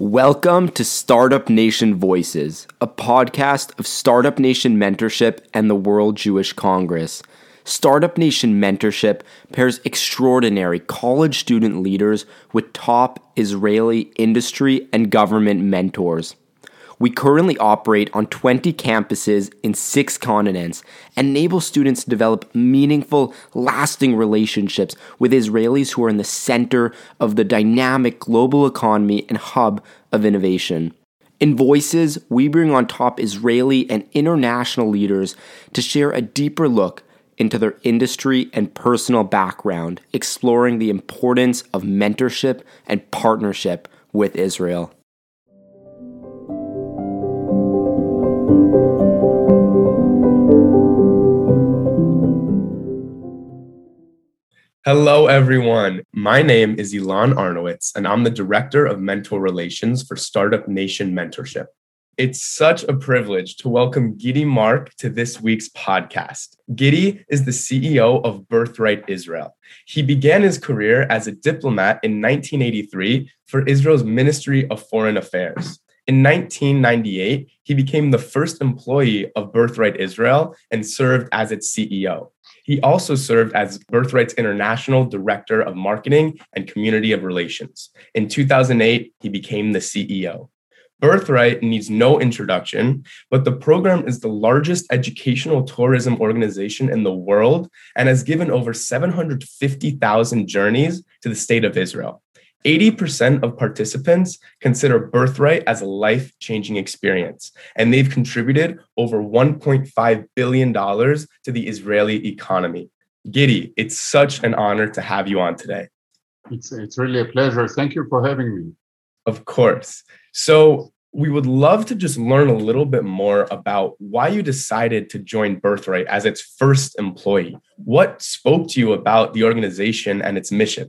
Welcome to Startup Nation Voices, a podcast of Startup Nation Mentorship and the World Jewish Congress. Startup Nation Mentorship pairs extraordinary college student leaders with top Israeli industry and government mentors. We currently operate on 20 campuses in six continents and enable students to develop meaningful, lasting relationships with Israelis who are in the center of the dynamic global economy and hub of innovation. In Voices, we bring on top Israeli and international leaders to share a deeper look into their industry and personal background, exploring the importance of mentorship and partnership with Israel. Hello, everyone. My name is Ilan Arnowitz, and I'm the Director of Mentor Relations for Startup Nation Mentorship. It's such a privilege to welcome Gidi Mark to this week's podcast. Gidi is the CEO of Birthright Israel. He began his career as a diplomat in 1983 for Israel's Ministry of Foreign Affairs. In 1998, he became the first employee of Birthright Israel and served as its CEO. He also served as Birthright's International Director of Marketing and Community of Relations. In 2008, he became the CEO. Birthright needs no introduction, but the program is the largest educational tourism organization in the world and has given over 750,000 journeys to the state of Israel. 80% of participants consider Birthright as a life changing experience, and they've contributed over $1.5 billion to the Israeli economy. Gidi, it's such an honor to have you on today. It's, it's really a pleasure. Thank you for having me. Of course. So, we would love to just learn a little bit more about why you decided to join Birthright as its first employee. What spoke to you about the organization and its mission?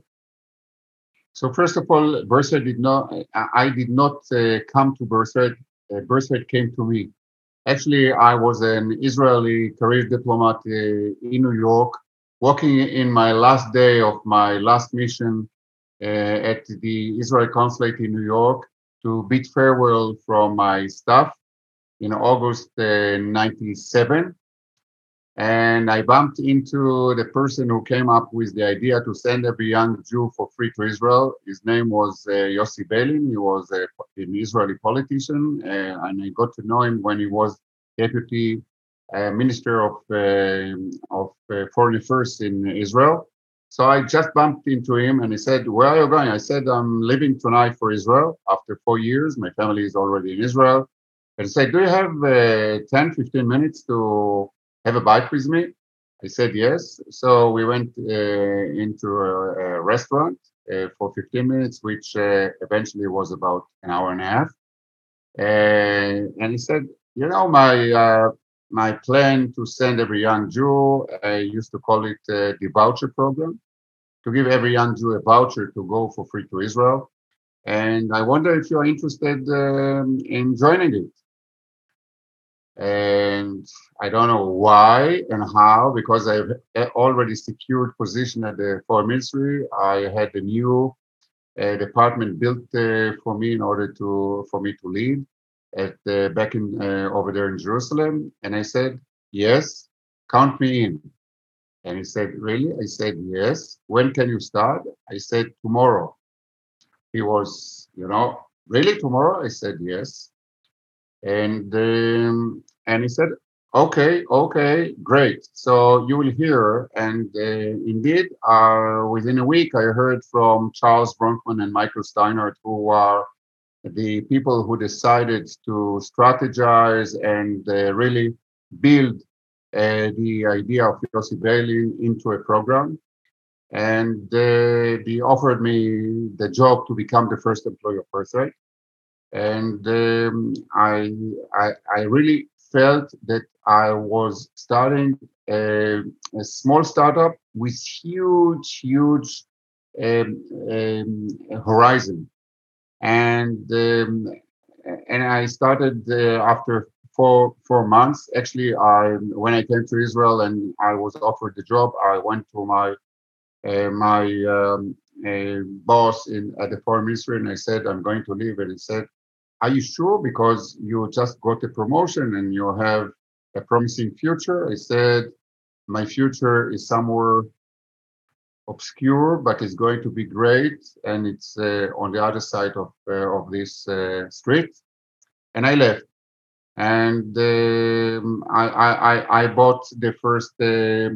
So first of all, Birthright did not. I did not uh, come to Birthright. Uh, came to me. Actually, I was an Israeli career diplomat uh, in New York, working in my last day of my last mission uh, at the Israel consulate in New York to bid farewell from my staff in August '97. And I bumped into the person who came up with the idea to send every young Jew for free to Israel. His name was uh, Yossi Beilin. He was a, an Israeli politician, uh, and I got to know him when he was deputy uh, minister of uh, of uh, foreign affairs in Israel. So I just bumped into him, and he said, "Where are you going?" I said, "I'm leaving tonight for Israel after four years. My family is already in Israel." And he said, "Do you have uh, 10, 15 minutes to?" Have a bite with me? I said yes. So we went uh, into a, a restaurant uh, for 15 minutes, which uh, eventually was about an hour and a half. and he said, you know, my uh, my plan to send every young Jew, I used to call it uh, the voucher program, to give every young Jew a voucher to go for free to Israel. And I wonder if you're interested um, in joining it and I don't know why and how because I've already secured position at the foreign ministry. I had a new uh, department built uh, for me in order to for me to lead at uh, back in uh, over there in Jerusalem, and I said yes, count me in. And he said, Really? I said, Yes. When can you start? I said, Tomorrow. He was, you know, Really tomorrow? I said, Yes. And um, and he said, okay, okay, great. So you will hear. And uh, indeed, uh, within a week, I heard from Charles Bronfman and Michael Steinhardt, who are the people who decided to strategize and uh, really build uh, the idea of Yossi Beilin into a program. And uh, they offered me the job to become the first employee of Birthright and um, I, I, I really felt that I was starting a, a small startup with huge, huge um, um, horizon, and um, and I started uh, after four four months. Actually, I when I came to Israel and I was offered the job, I went to my uh, my um, boss in at the foreign ministry, and I said I'm going to leave, and he said, "Are you sure? Because you just got a promotion and you have a promising future." I said, "My future is somewhere obscure, but it's going to be great, and it's uh, on the other side of uh, of this uh, street." And I left and um, I, I, I bought the first uh,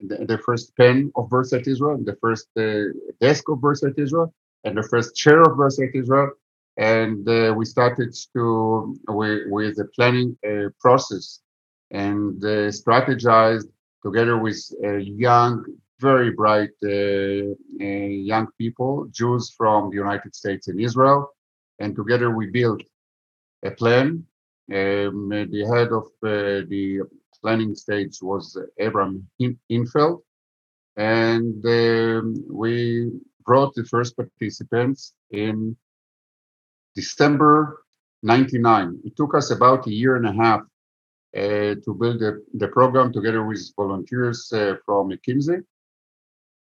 the, first pen of Birthright Israel, the first uh, desk of Birthright Israel, and the first chair of Birthright Israel, and uh, we started to with, with the planning uh, process and uh, strategized together with uh, young, very bright young people, Jews from the United States and Israel, and together we built a plan. Um, the head of uh, the planning stage was Abraham Infeld, and um, we brought the first participants in December 99. It took us about a year and a half uh, to build the, the program together with volunteers uh, from McKinsey.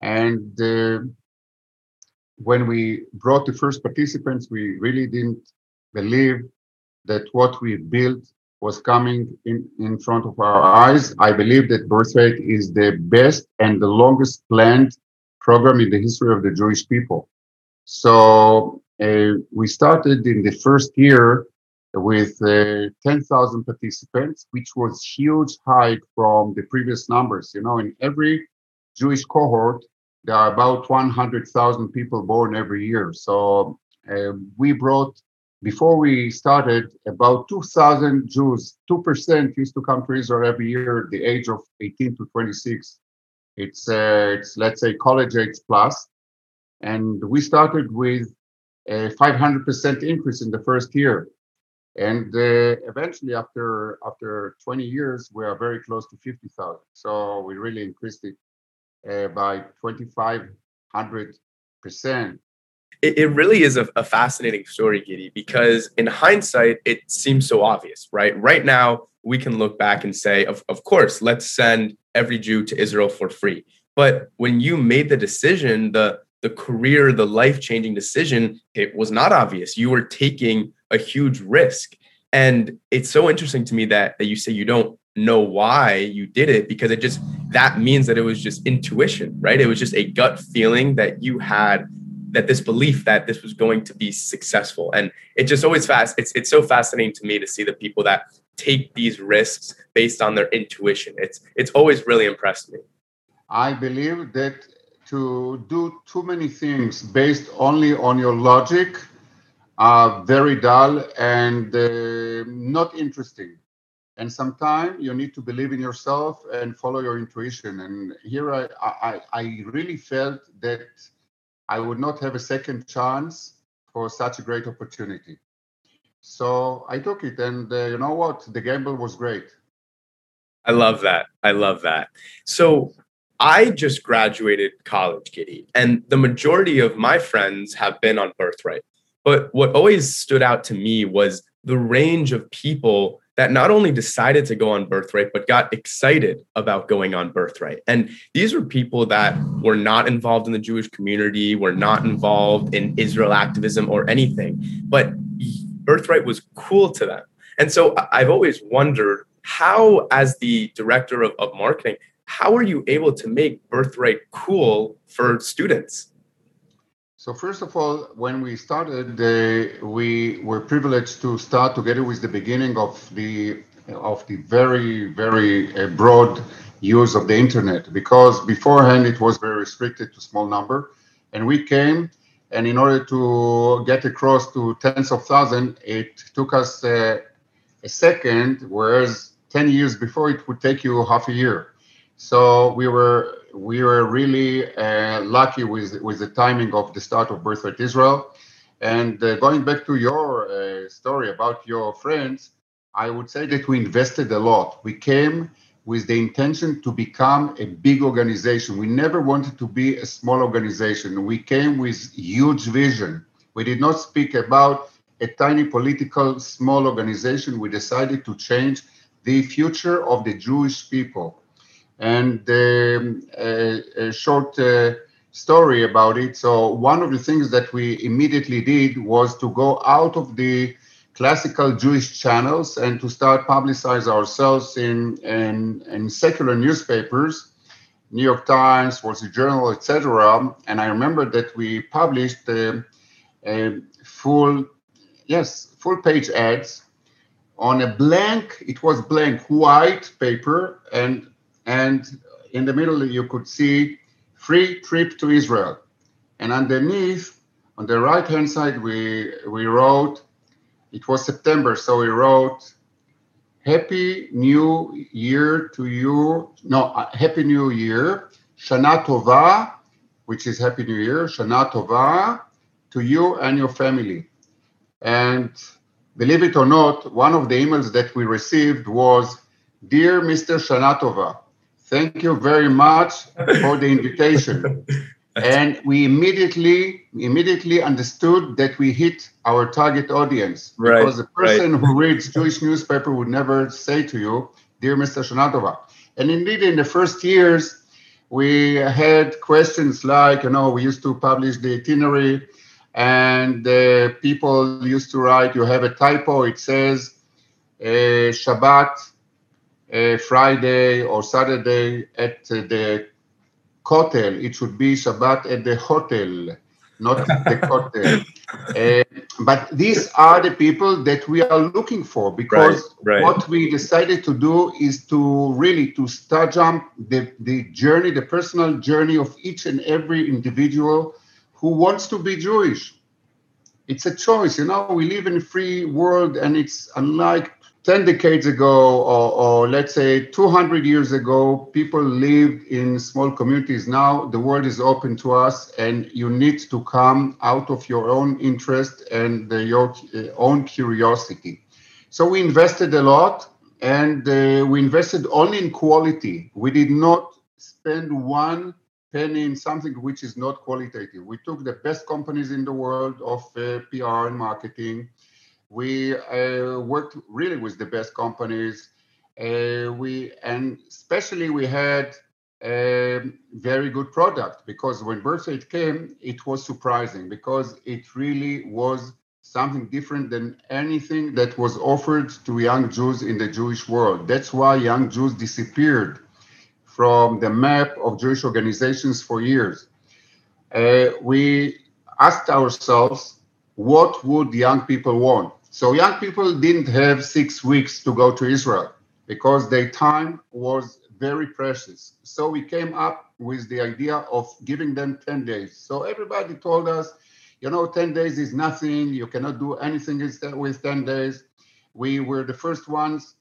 And uh, when we brought the first participants, we really didn't believe that what we built was coming in, in front of our eyes. I believe that Birthright is the best and the longest planned program in the history of the Jewish people. So we started in the first year with uh, 10,000 participants, which was huge hike from the previous numbers. You know, in every Jewish cohort, there are about 100,000 people born every year. So uh, we brought before we started, about 2,000 Jews, 2% used to come to Israel every year, the age of 18 to 26. It's, uh, it's let's say, college age plus. And we started with a 500% increase in the first year. And uh, eventually, after after 20 years, we are very close to 50,000. So we really increased it uh, by 2,500 percent it, really is a, a fascinating story, Gidi, because in hindsight, it seems so obvious, right? Right now, we can look back and say, of, of course, let's send every Jew to Israel for free. But when you made the decision, the the career, the life changing decision, it was not obvious. You were taking a huge risk. And it's so interesting to me that, that you say you don't know why you did it because it just that means that it was just intuition, right? It was just a gut feeling that you had that this belief that this was going to be successful and it just always fast it's it's so fascinating to me to see the people that take these risks based on their intuition it's it's always really impressed me i believe that to do too many things based only on your logic are very dull and uh, not interesting and sometimes you need to believe in yourself and follow your intuition and here I, I i really felt that I would not have a second chance for such a great opportunity. So I took it, and uh, you know what? The gamble was great. I love that. I love that. So I just graduated college, Gidi, and the majority of my friends have been on Birthright. But what always stood out to me was the range of people that not only decided to go on birthright but got excited about going on birthright and these were people that were not involved in the jewish community were not involved in israel activism or anything but birthright was cool to them and so i've always wondered how as the director of, of marketing how are you able to make birthright cool for students so first of all, when we started, uh, we were privileged to start together with the beginning of the of the very very uh, broad use of the internet because beforehand it was very restricted to small number, and we came and in order to get across to tens of thousands, it took us uh, a second, whereas 10 years before it would take you half a year. So we were we were really uh, lucky with with the timing of the start of Birthright Israel. And uh, going back to your uh, story about your friends, I would say that we invested a lot. We came with the intention to become a big organization. We never wanted to be a small organization. We came with huge vision. We did not speak about a tiny political small organization. We decided to change the future of the Jewish people. And um, a, a, short uh, story about it. So one of the things that we immediately did was to go out of the classical Jewish channels and to start publicize ourselves in, in, in secular newspapers, New York Times, Wall Street Journal, etc. And I remember that we published a, a full, yes, full page ads on a blank. It was blank white paper, and and in the middle you could see free trip to Israel, and underneath on the right hand side we we wrote it was September, so we wrote Happy New Year to you. No, uh, Happy New Year, Shana Tova, which is Happy New Year, Shana Tova to you and your family. And believe it or not, one of the emails that we received was Dear Mr. Shana Tova, thank you very much for the invitation. and we immediately immediately understood that we hit our target audience right, because the person right. who reads Jewish newspaper would never say to you, "Dear Mr. Shanatova." And indeed, in the first years, we had questions like, you know, we used to publish the itinerary, and uh, people used to write, "You have a typo. It says uh, Shabbat." Uh, Friday or Saturday at the hotel. It should be Shabbat at the hotel, not the hotel. Uh, but these are the people that we are looking for because right, right. what we decided to do is to really to start jump the, the journey, the personal journey of each and every individual who wants to be Jewish. It's a choice, you know. We live in a free world, and it's unlike 10 decades ago, or, or, let's say 200 years ago, people lived in small communities. Now the world is open to us, and you need to come out of your own interest and the, your uh, own curiosity. So we invested a lot, and uh, we invested only in quality. We did not spend one penny in something which is not qualitative. We took the best companies in the world of uh, PR and marketing we uh, worked really with the best companies. Uh, we and especially we had a very good product because when Birthright came, it was surprising because it really was something different than anything that was offered to young Jews in the Jewish world. That's why young Jews disappeared from the map of Jewish organizations for years. Uh, we asked ourselves, what would young people want? So young people didn't have six weeks to go to Israel because their time was very precious. So we came up with the idea of giving them 10 days. So everybody told us, you know, 10 days is nothing. You cannot do anything with 10 days. We were the first ones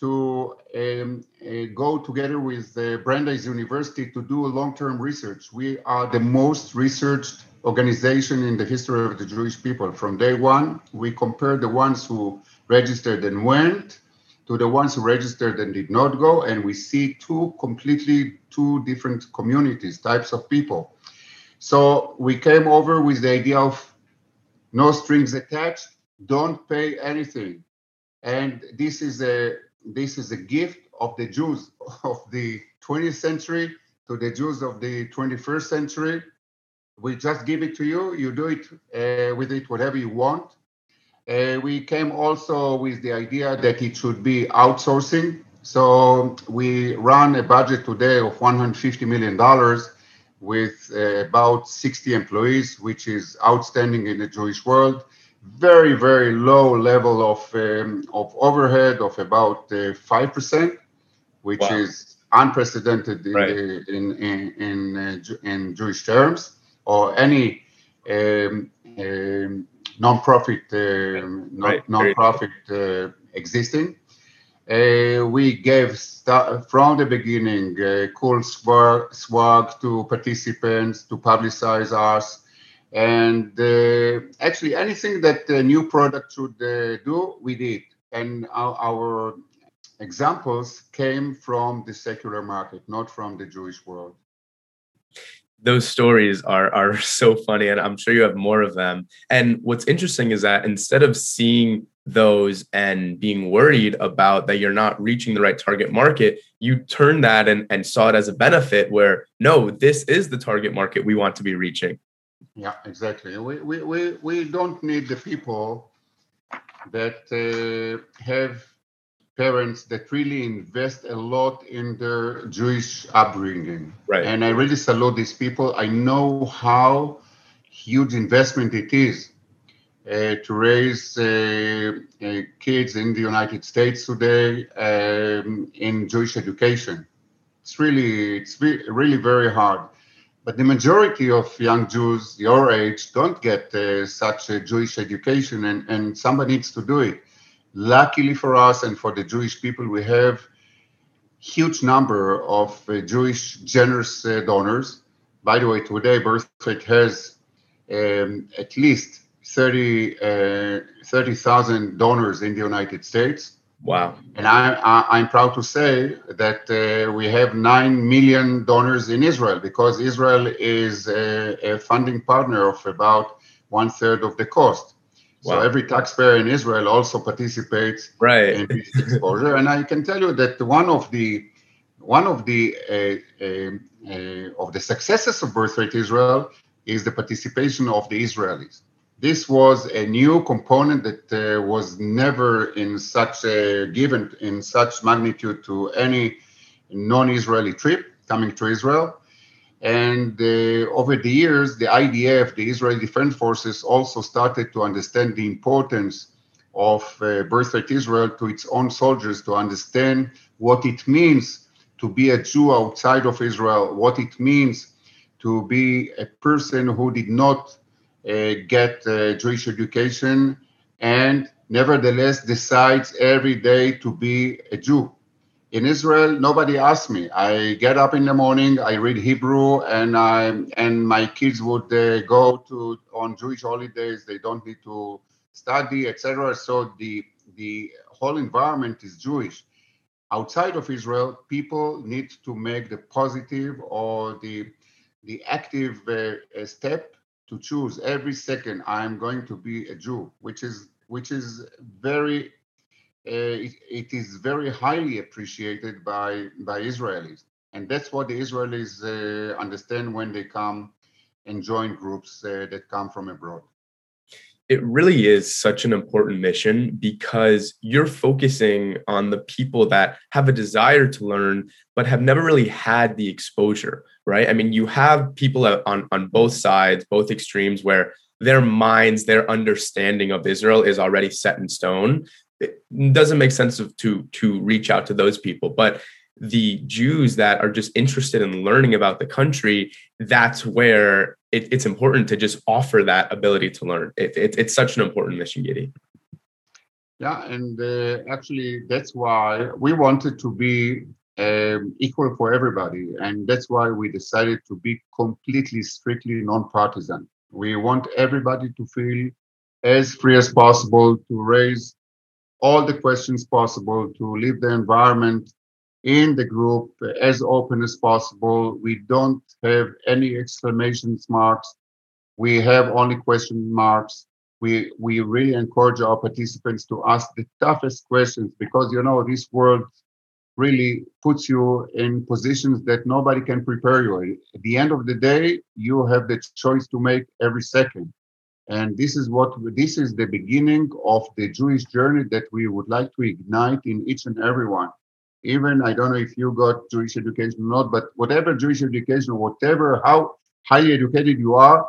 to um, uh, go together with uh, Brandeis University to do long-term research. We are the most researched organization in the history of the Jewish people. From day one, we compared the ones who registered and went to the ones who registered and did not go, and we see two completely two different communities, types of people. So we came over with the idea of no strings attached, don't pay anything, and this is a this is a gift of the Jews of the 20th century to the Jews of the 21st century we just give it to you. You do it uh, with it whatever you want. Uh, we came also with the idea that it should be outsourcing. So we run a budget today of 150 million dollars with uh, about 60 employees, which is outstanding in the Jewish world. Very very low level of um, of overhead of about uh, five percent, which wow. is unprecedented in right. the, in in in, uh, in Jewish terms or any um, um, non-profit um, non, non-profit uh, existing. Uh, we gave start, from the beginning uh, cool swag, swag, to participants to publicize us. And uh, actually anything that the new product should uh, do we did. And our, our examples came from the secular market not from the jewish world those stories are are so funny and i'm sure you have more of them and what's interesting is that instead of seeing those and being worried about that you're not reaching the right target market, you turn that and, and saw it as a benefit where no, this is the target market we want to be reaching. Yeah, exactly. We, we, we, we don't need the people that uh, have parents that really invest a lot in their Jewish upbringing. Right. And I really salute these people. I know how huge investment it is uh, to raise uh, uh, kids in the United States today um, in Jewish education. It's really, it's really very hard. But the majority of young Jews your age don't get uh, such a Jewish education, and, and somebody needs to do it. Luckily for us and for the Jewish people, we have huge number of uh, Jewish generous uh, donors. By the way, today Birthright has um, at least 30 uh, 30,000 donors in the United States. Wow. And I, I, am proud to say that uh, we have 9 million donors in Israel because Israel is a, a funding partner of about one third of the cost. Wow. So every taxpayer in Israel also participates right. in this exposure. and I can tell you that one of the one of the uh, uh, uh of the successes of Birthright Israel is the participation of the Israelis this was a new component that uh, was never in such a given in such magnitude to any non-Israeli trip coming to Israel. And over the years, the IDF, the Israeli Defense Forces, also started to understand the importance of uh, Birthright Israel to its own soldiers to understand what it means to be a Jew outside of Israel, what it means to be a person who did not uh, get uh, Jewish education and nevertheless decides every day to be a Jew. In Israel, nobody asks me. I get up in the morning, I read Hebrew, and I and my kids would uh, go to on Jewish holidays. They don't need to study, etc. So the the whole environment is Jewish. Outside of Israel, people need to make the positive or the the active uh, step to choose every second I'm going to be a Jew, which is which is very uh, it, it is very highly appreciated by by Israelis, and that's what the Israelis uh, understand when they come and join groups uh, that come from abroad. It really is such an important mission because you're focusing on the people that have a desire to learn but have never really had the exposure right? I mean you have people on on both sides both extremes where their minds their understanding of israel is already set in stone it doesn't make sense to to reach out to those people but the Jews that are just interested in learning about the country, that's where it, it's important to just offer that ability to learn. It, it, it's such an important mission, Gidi. Yeah, and uh, actually, that's why we wanted to be um, equal for everybody, and that's why we decided to be completely, strictly non-partisan. We want everybody to feel as free as possible, to raise all the questions possible, to leave the environment in the group as open as possible. We don't have any exclamation marks. We have only question marks. We, we really encourage our participants to ask the toughest questions because, you know, this world really puts you in positions that nobody can prepare you. At the end of the day, you have the choice to make every second. And this is what this is the beginning of the Jewish journey that we would like to ignite in each and every one even I don't know if you got Jewish education or not, but whatever Jewish education, whatever how highly educated you are,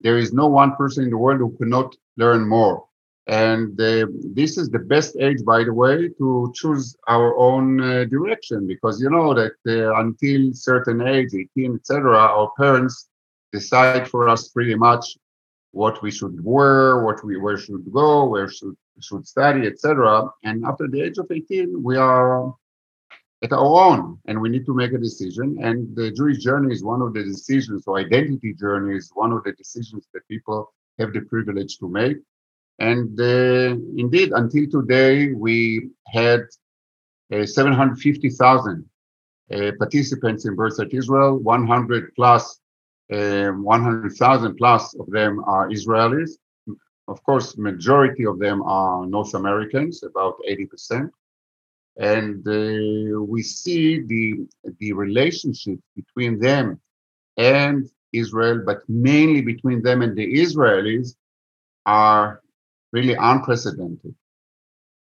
there is no one person in the world who cannot learn more. And uh, this is the best age, by the way, to choose our own uh, direction because you know that uh, until certain age, 18, etc., our parents decide for us pretty much what we should wear, what we where should go, where should should study, etc. And after the age of 18, we are at our own, and we need to make a decision. And the Jewish journey is one of the decisions, or identity journey is one of the decisions that people have the privilege to make. And uh, indeed, until today, we had uh, 750,000 uh, participants in Birthright Israel, 100 plus, um, 100,000 plus of them are Israelis. of course, majority of them are North Americans, about 80%. And uh, we see the, the relationship between them and Israel, but mainly between them and the Israelis, are really unprecedented.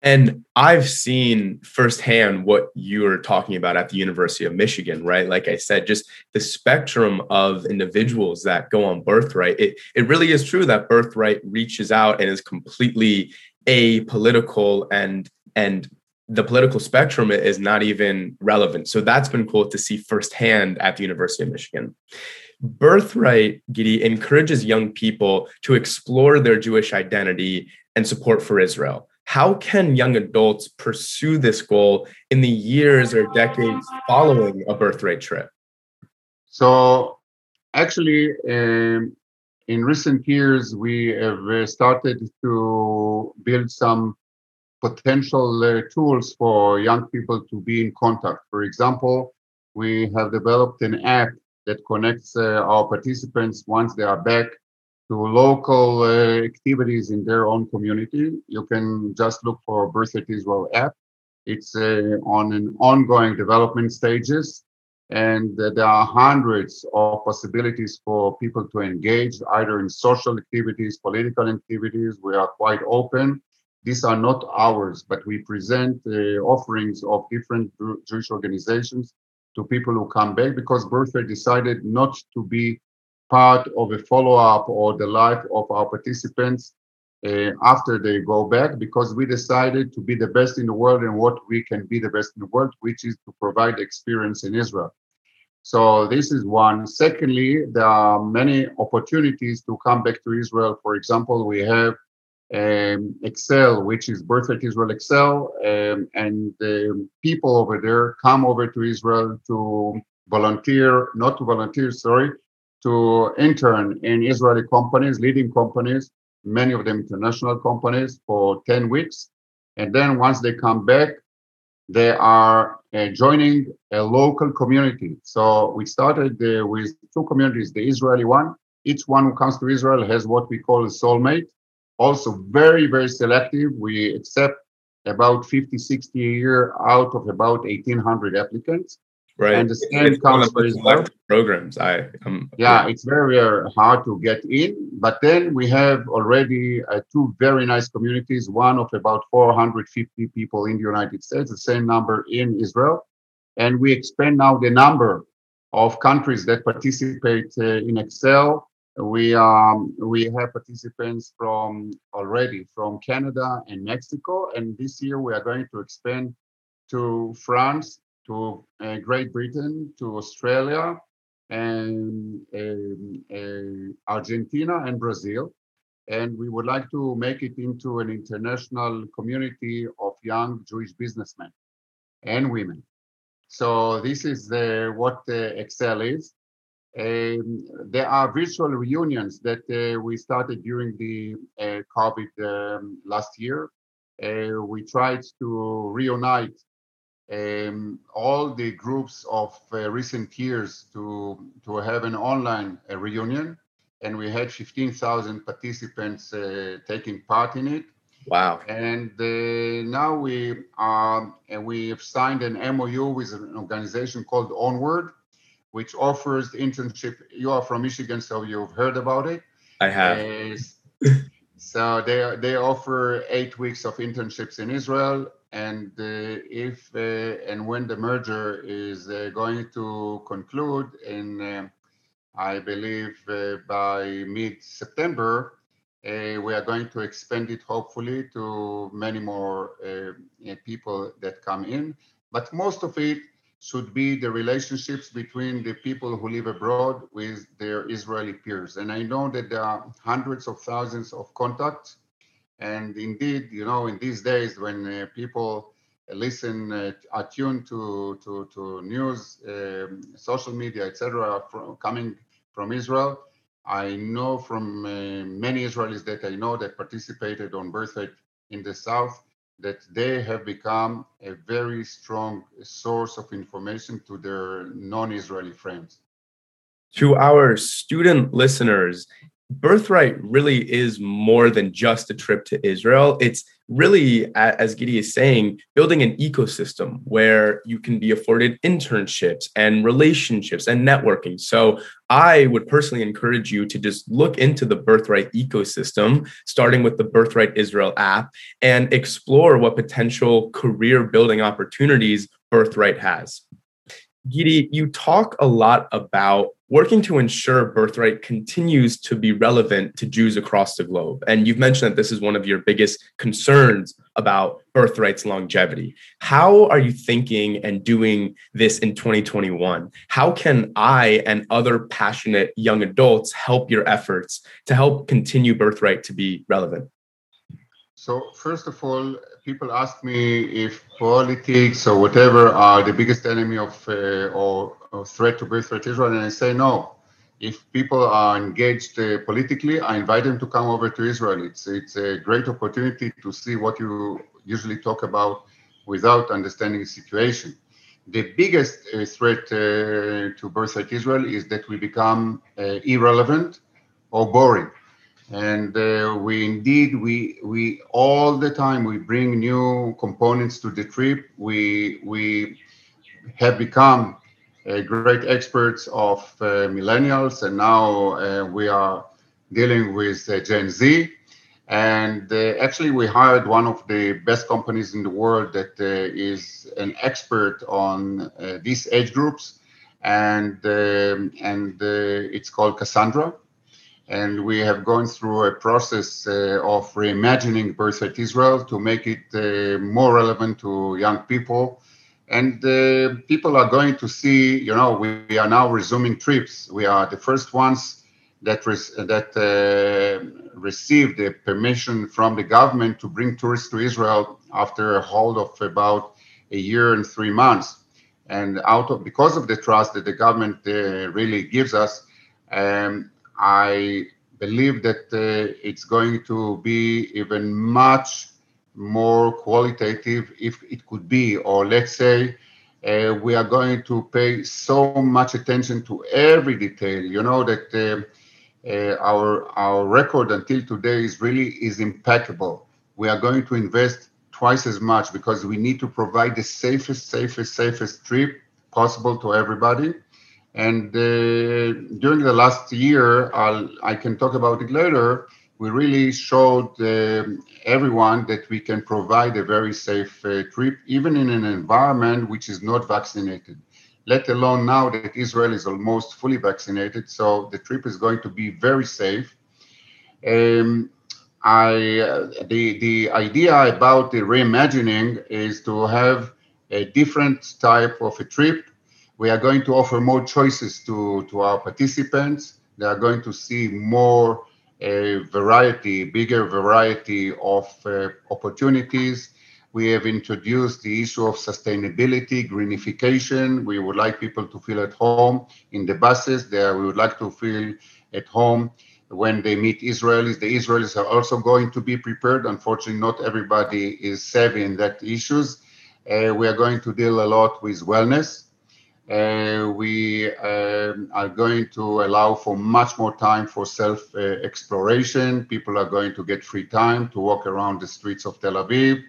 And I've seen firsthand what you're talking about at the University of Michigan, right? Like I said, just the spectrum of individuals that go on birthright. It, it really is true that birthright reaches out and is completely apolitical and and the political spectrum is not even relevant. So that's been cool to see firsthand at the University of Michigan. Birthright, Gidi, encourages young people to explore their Jewish identity and support for Israel how can young adults pursue this goal in the years or decades following a birthright trip? So, actually, um, in recent years, we have uh, started to build some potential uh, tools for young people to be in contact. For example, we have developed an app that connects uh, our participants once they are back to local uh, activities in their own community. You can just look for Birthright Israel app. It's uh, on an ongoing development stages, and uh, there are hundreds of possibilities for people to engage either in social activities, political activities. We are quite open. These are not ours, but we present uh, offerings of different Jewish organizations to people who come back because Birthright decided not to be part of a follow-up or the life of our participants uh, after they go back because we decided to be the best in the world and what we can be the best in the world, which is to provide experience in Israel. So this is one. Secondly, there are many opportunities to come back to Israel. For example, we have um, Excel, which is Birthright Israel Excel, um, and the people over there come over to Israel to volunteer, not to volunteer, sorry, to intern in Israeli companies, leading companies, many of them international companies, for 10 weeks. And then once they come back, they are uh, joining a local community. So we started uh, with two communities, the Israeli one. Each one who comes to Israel has what we call a soulmate. Also very, very selective. We accept about 50, 60 a year out of about 1,800 applicants. Right. And the same comes with programs. I um, yeah, it's very, very hard to get in. But then we have already uh, two very nice communities. One of about 450 people in the United States, the same number in Israel, and we expand now the number of countries that participate uh, in Excel. We um, we have participants from already from Canada and Mexico, and this year we are going to expand to France to uh, Great Britain, to Australia, and um, uh, Argentina and Brazil. And we would like to make it into an international community of young Jewish businessmen and women. So this is the, what the Excel is. Um, there are virtual reunions that uh, we started during the uh, COVID um, last year. Uh, we tried to reunite um, all the groups of uh, recent years to to have an online uh, reunion, and we had 15,000 participants uh, taking part in it. Wow! And uh, now we are we have signed an MOU with an organization called Onward, which offers internship. You are from Michigan, so you've heard about it. I have. so they they offer eight weeks of internships in Israel and uh, if uh, and when the merger is uh, going to conclude in I believe by mid-September, we are going to expand it hopefully to many more people that come in. But most of it should be the relationships between the people who live abroad with their Israeli peers. And I know that there are hundreds of thousands of contacts and indeed, you know, in these days when uh, people listen, uh, are to, to, to news, um, social media, etc., coming from Israel, I know from uh, many Israelis that I know that participated on Birthright in the South that they have become a very strong source of information to their non Israeli friends. To our student listeners, birthright really is more than just a trip to Israel. It's really, as Gidi is saying, building an ecosystem where you can be afforded internships and relationships and networking. So I would personally encourage you to just look into the Birthright ecosystem, starting with the Birthright Israel app, and explore what potential career building opportunities Birthright has. Gidi, you talk a lot about working to ensure birthright continues to be relevant to Jews across the globe. And you've mentioned that this is one of your biggest concerns about birthright's longevity. How are you thinking and doing this in 2021? How can I and other passionate young adults help your efforts to help continue birthright to be relevant? So, first of all, people ask me if politics or whatever are the biggest enemy of uh, or, threat to birthright Israel, and I say no. If people are engaged uh, politically, I invite them to come over to Israel. It's it's a great opportunity to see what you usually talk about without understanding the situation. The biggest uh, threat uh, to birthright Israel is that we become uh, irrelevant or boring and uh, we indeed we we all the time we bring new components to the trip we we have become uh, great experts of uh, millennials and now uh, we are dealing with uh, gen z. And actually we hired one of the best companies in the world that is an expert on these age groups. And um, and it's called cassandra. And we have gone through a process uh, of reimagining Birthright Israel to make it uh, more relevant to young people. And uh, people are going to see, you know, we, we, are now resuming trips. We are the first ones that res- that uh, received the permission from the government to bring tourists to Israel after a hold of about a year and three months. And out of because of the trust that the government uh, really gives us, um, I believe that uh, it's going to be even much more qualitative if it could be, or let's say uh, we are going to pay so much attention to every detail. You know that uh, uh, our our record until today is really is impeccable. We are going to invest twice as much because we need to provide the safest, safest, safest trip possible to everybody. And uh, during the last year, I'll, I can talk about it later, we really showed uh, everyone that we can provide a very safe uh, trip, even in an environment which is not vaccinated, let alone now that Israel is almost fully vaccinated. So the trip is going to be very safe. Um, I, uh, the, the idea about the reimagining is to have a different type of a trip we are going to offer more choices to, to our participants. They are going to see more a variety, bigger variety of uh, opportunities. We have introduced the issue of sustainability, greenification. We would like people to feel at home in the buses. There, we would like to feel at home when they meet Israelis. The Israelis are also going to be prepared. Unfortunately, not everybody is savvy in that issues. Uh, we are going to deal a lot with wellness. Uh, we um, are going to allow for much more time for self uh, exploration. People are going to get free time to walk around the streets of Tel Aviv.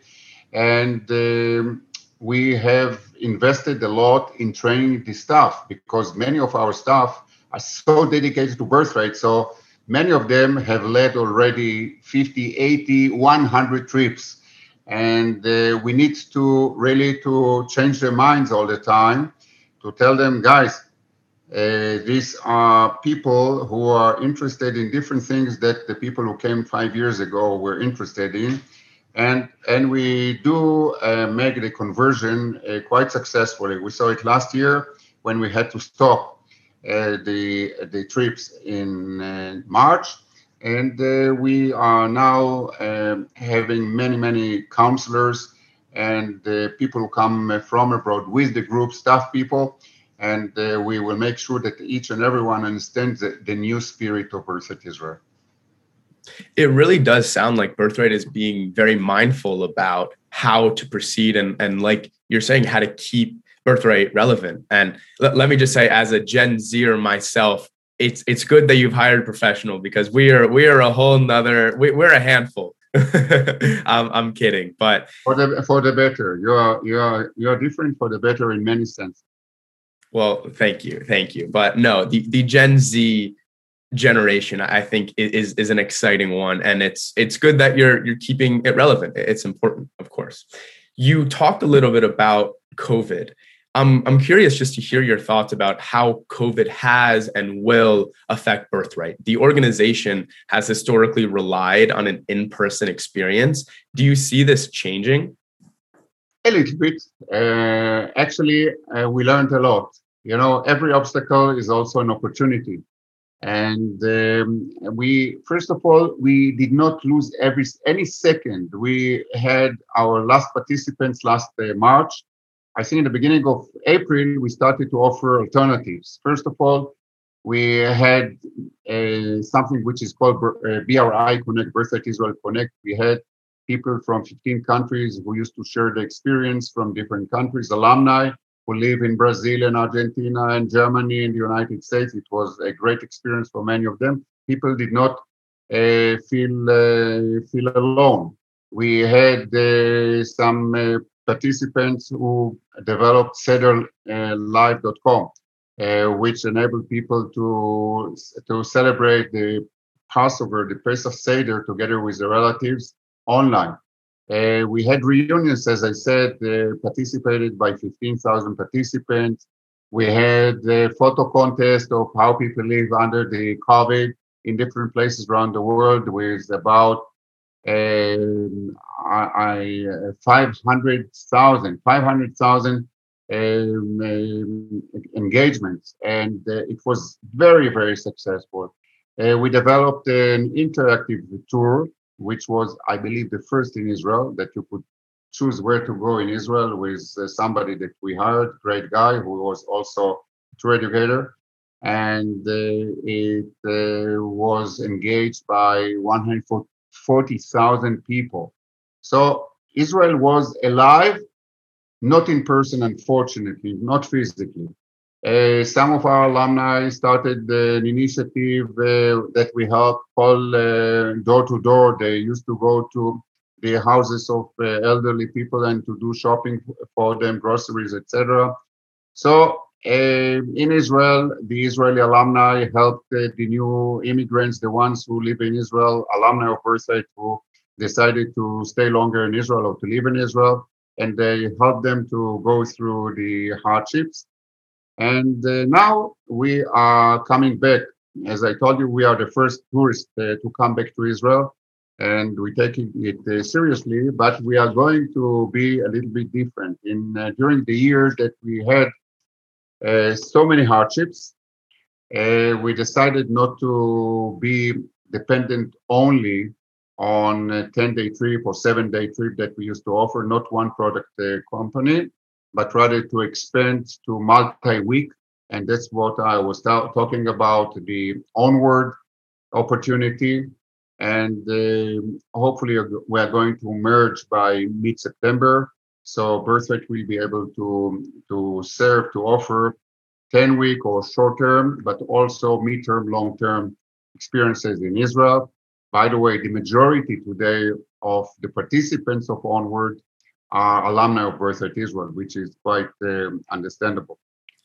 And um, we have invested a lot in training the staff because many of our staff are so dedicated to birth birthright. So many of them have led already 50, 80, 100 trips. And uh, we need to really to change their minds all the time to tell them, guys, uh, these are people who are interested in different things that the people who came five years ago were interested in. And, and we do uh, make the conversion uh, quite successfully. We saw it last year when we had to stop uh, the, the trips in uh, March. And uh, we are now um, having many, many counselors and the people who come from abroad with the group staff people and uh, we will make sure that each and everyone understands the, the new spirit of Birthright Israel. It really does sound like Birthright is being very mindful about how to proceed and, and like you're saying, how to keep Birthright relevant. And let, let me just say, as a Gen Zer myself, it's it's good that you've hired professional because we are we are a whole nother we, we're a handful. I'm, I'm kidding, but for the for the better. You are you are you are different for the better in many senses. Well, thank you, thank you. But no, the the Gen Z generation, I think, is is an exciting one, and it's it's good that you're you're keeping it relevant. It's important, of course. You talked a little bit about COVID I'm, I'm curious just to hear your thoughts about how COVID has and will affect Birthright. The organization has historically relied on an in person experience. Do you see this changing? A little bit. Uh, actually, uh, we learned a lot. You know, every obstacle is also an opportunity. And um, we, first of all, we did not lose every any second. We had our last participants last uh, March I think in the beginning of April, we started to offer alternatives. First of all, we had uh, something which is called uh, BRI Connect, Birthright Israel Connect. We had people from 15 countries who used to share the experience from different countries, alumni who live in Brazil and Argentina and Germany and the United States. It was a great experience for many of them. People did not uh, feel uh, feel alone. We had uh, some uh, participants who developed sederlive.com, uh, which enabled people to, to celebrate the Passover, the Pesach Seder, together with their relatives online. Uh, we had reunions, as I said, uh, participated by 15,000 participants. We had a photo contest of how people live under the COVID in different places around the world with about I, I 500,000 500,000 um, um, engagements, and uh, it was very very successful. Uh, we developed an interactive tour, which was, I believe, the first in Israel that you could choose where to go in Israel with uh, somebody that we hired, great guy who was also tour educator, and uh, it uh, was engaged by 140 40,000 people. So Israel was alive, not in person, unfortunately, not physically. Uh, some of our alumni started an initiative uh, that we helped call uh, door to door. They used to go to the houses of uh, elderly people and to do shopping for them, groceries, etc. So uh, in Israel, the Israeli alumni helped uh, the new immigrants, the ones who live in Israel, alumni of Birthright who decided to stay longer in Israel or to live in Israel, and they helped them to go through the hardships. And uh, now we are coming back. As I told you, we are the first tourists uh, to come back to Israel, and we're taking it uh, seriously. But we are going to be a little bit different. In uh, during the year that we had so many hardships. Uh, we decided not to be dependent only on a 10 day trip or seven day trip that we used to offer, not one product uh, company, but rather to expand to multi week. And that's what I was ta- talking about the onward opportunity. And uh, hopefully, we are going to merge by mid September so Birthright will be able to, to serve, to offer 10 week or short term, but also mid-term, long-term experiences in Israel. By the way, the majority today of the participants of Onward are alumni of Birthright Israel, which is quite uh, understandable.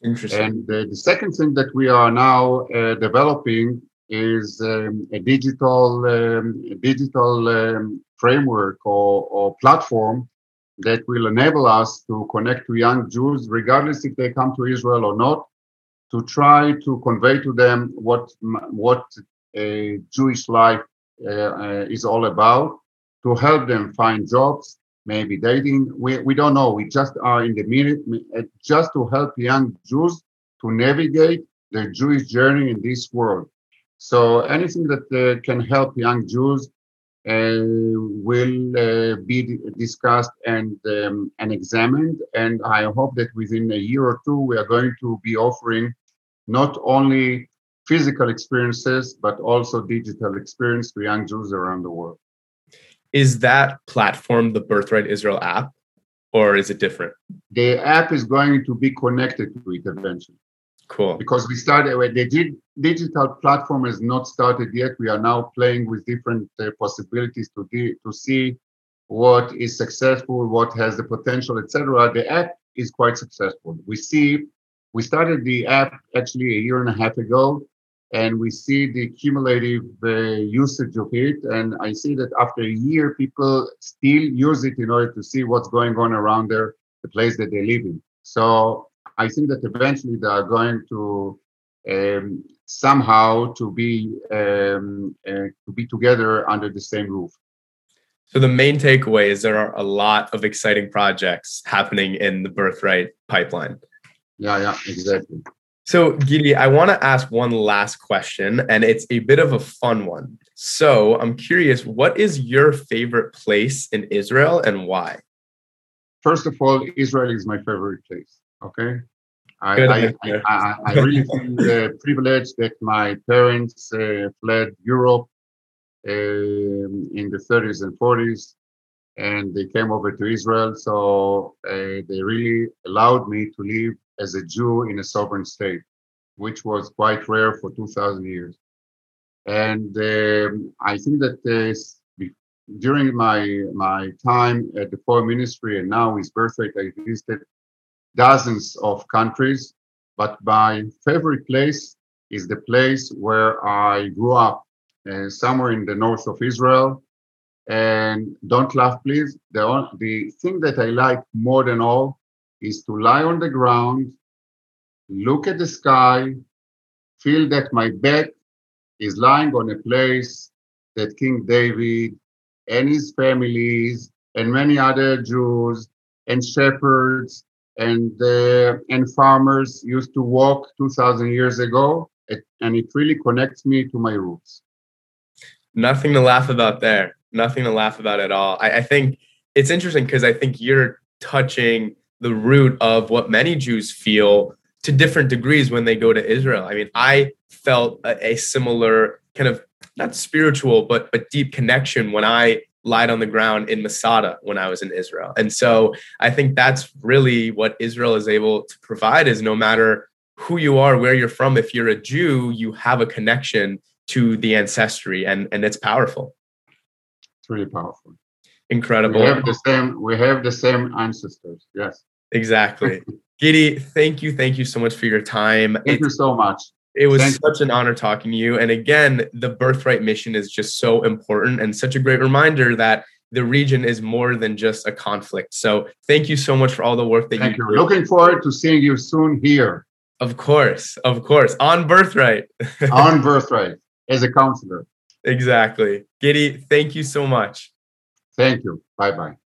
Interesting. And uh, the second thing that we are now uh, developing is um, a digital um, a digital um, framework or, or platform that will enable us to connect to young Jews, regardless if they come to Israel or not, to try to convey to them what what a Jewish life uh, uh, is all about, to help them find jobs, maybe dating. We, we don't know. We just are in the minute, uh, just to help young Jews to navigate their Jewish journey in this world. So anything that uh, can help young Jews will uh, be discussed and um, and examined. And I hope that within a year or two, we are going to be offering not only physical experiences but also digital experience to young Jews around the world. Is that platform the Birthright Israel app, or is it different? The app is going to be connected to it eventually. Cool. Because we started, with the digital platform is not started yet. We are now playing with different uh, possibilities to, de- to see what is successful, what has the potential, etc. The app is quite successful. We see, we started the app actually a year and a half ago, and we see the cumulative uh, usage of it. And I see that after a year, people still use it in order to see what's going on around there, the place that they live in. So I think that eventually they are going to um, somehow to be um, uh, to be together under the same roof. So the main takeaway is there are a lot of exciting projects happening in the birthright pipeline. Yeah, yeah, exactly. So, Gidi, I want to ask one last question, and it's a bit of a fun one. So, I'm curious, what is your favorite place in Israel and why? First of all, Israel is my favorite place. Okay. I, I, I, I, really feel uh, privileged that my parents uh, fled Europe um, in the 30s and 40s and they came over to Israel. So uh, they really allowed me to live as a Jew in a sovereign state, which was quite rare for 2,000 years. And um, I think that during my my time at the foreign ministry and now his birthright, I visited dozens of countries. But my favorite place is the place where I grew up, uh, somewhere in the north of Israel. And don't laugh, please. The, the thing that I like more than all is to lie on the ground, look at the sky, feel that my back is lying on a place that King David and his families and many other Jews and shepherds and uh, and farmers used to walk 2,000 years ago, and it really connects me to my roots. Nothing to laugh about there. Nothing to laugh about at all. I, I think it's interesting because I think you're touching the root of what many Jews feel to different degrees when they go to Israel. I mean, I felt a, a similar kind of not spiritual but but deep connection when I lied on the ground in Masada when I was in Israel. And so I think that's really what Israel is able to provide is no matter who you are, where you're from, if you're a Jew, you have a connection to the ancestry and, and it's powerful. It's really powerful. Incredible. We have the same we have the same ancestors. Yes. Exactly. Gidi, thank you. Thank you so much for your time. Thank it's, you so much. It was Thank such an honor talking to you. And again, the birthright mission is just so important and such a great reminder that the region is more than just a conflict. So thank you so much for all the work that you. thank you do. Looking forward to seeing you soon here. Of course, of course. On birthright. on birthright as a counselor. Exactly. Gidi, thank you so much. Thank you. Bye bye.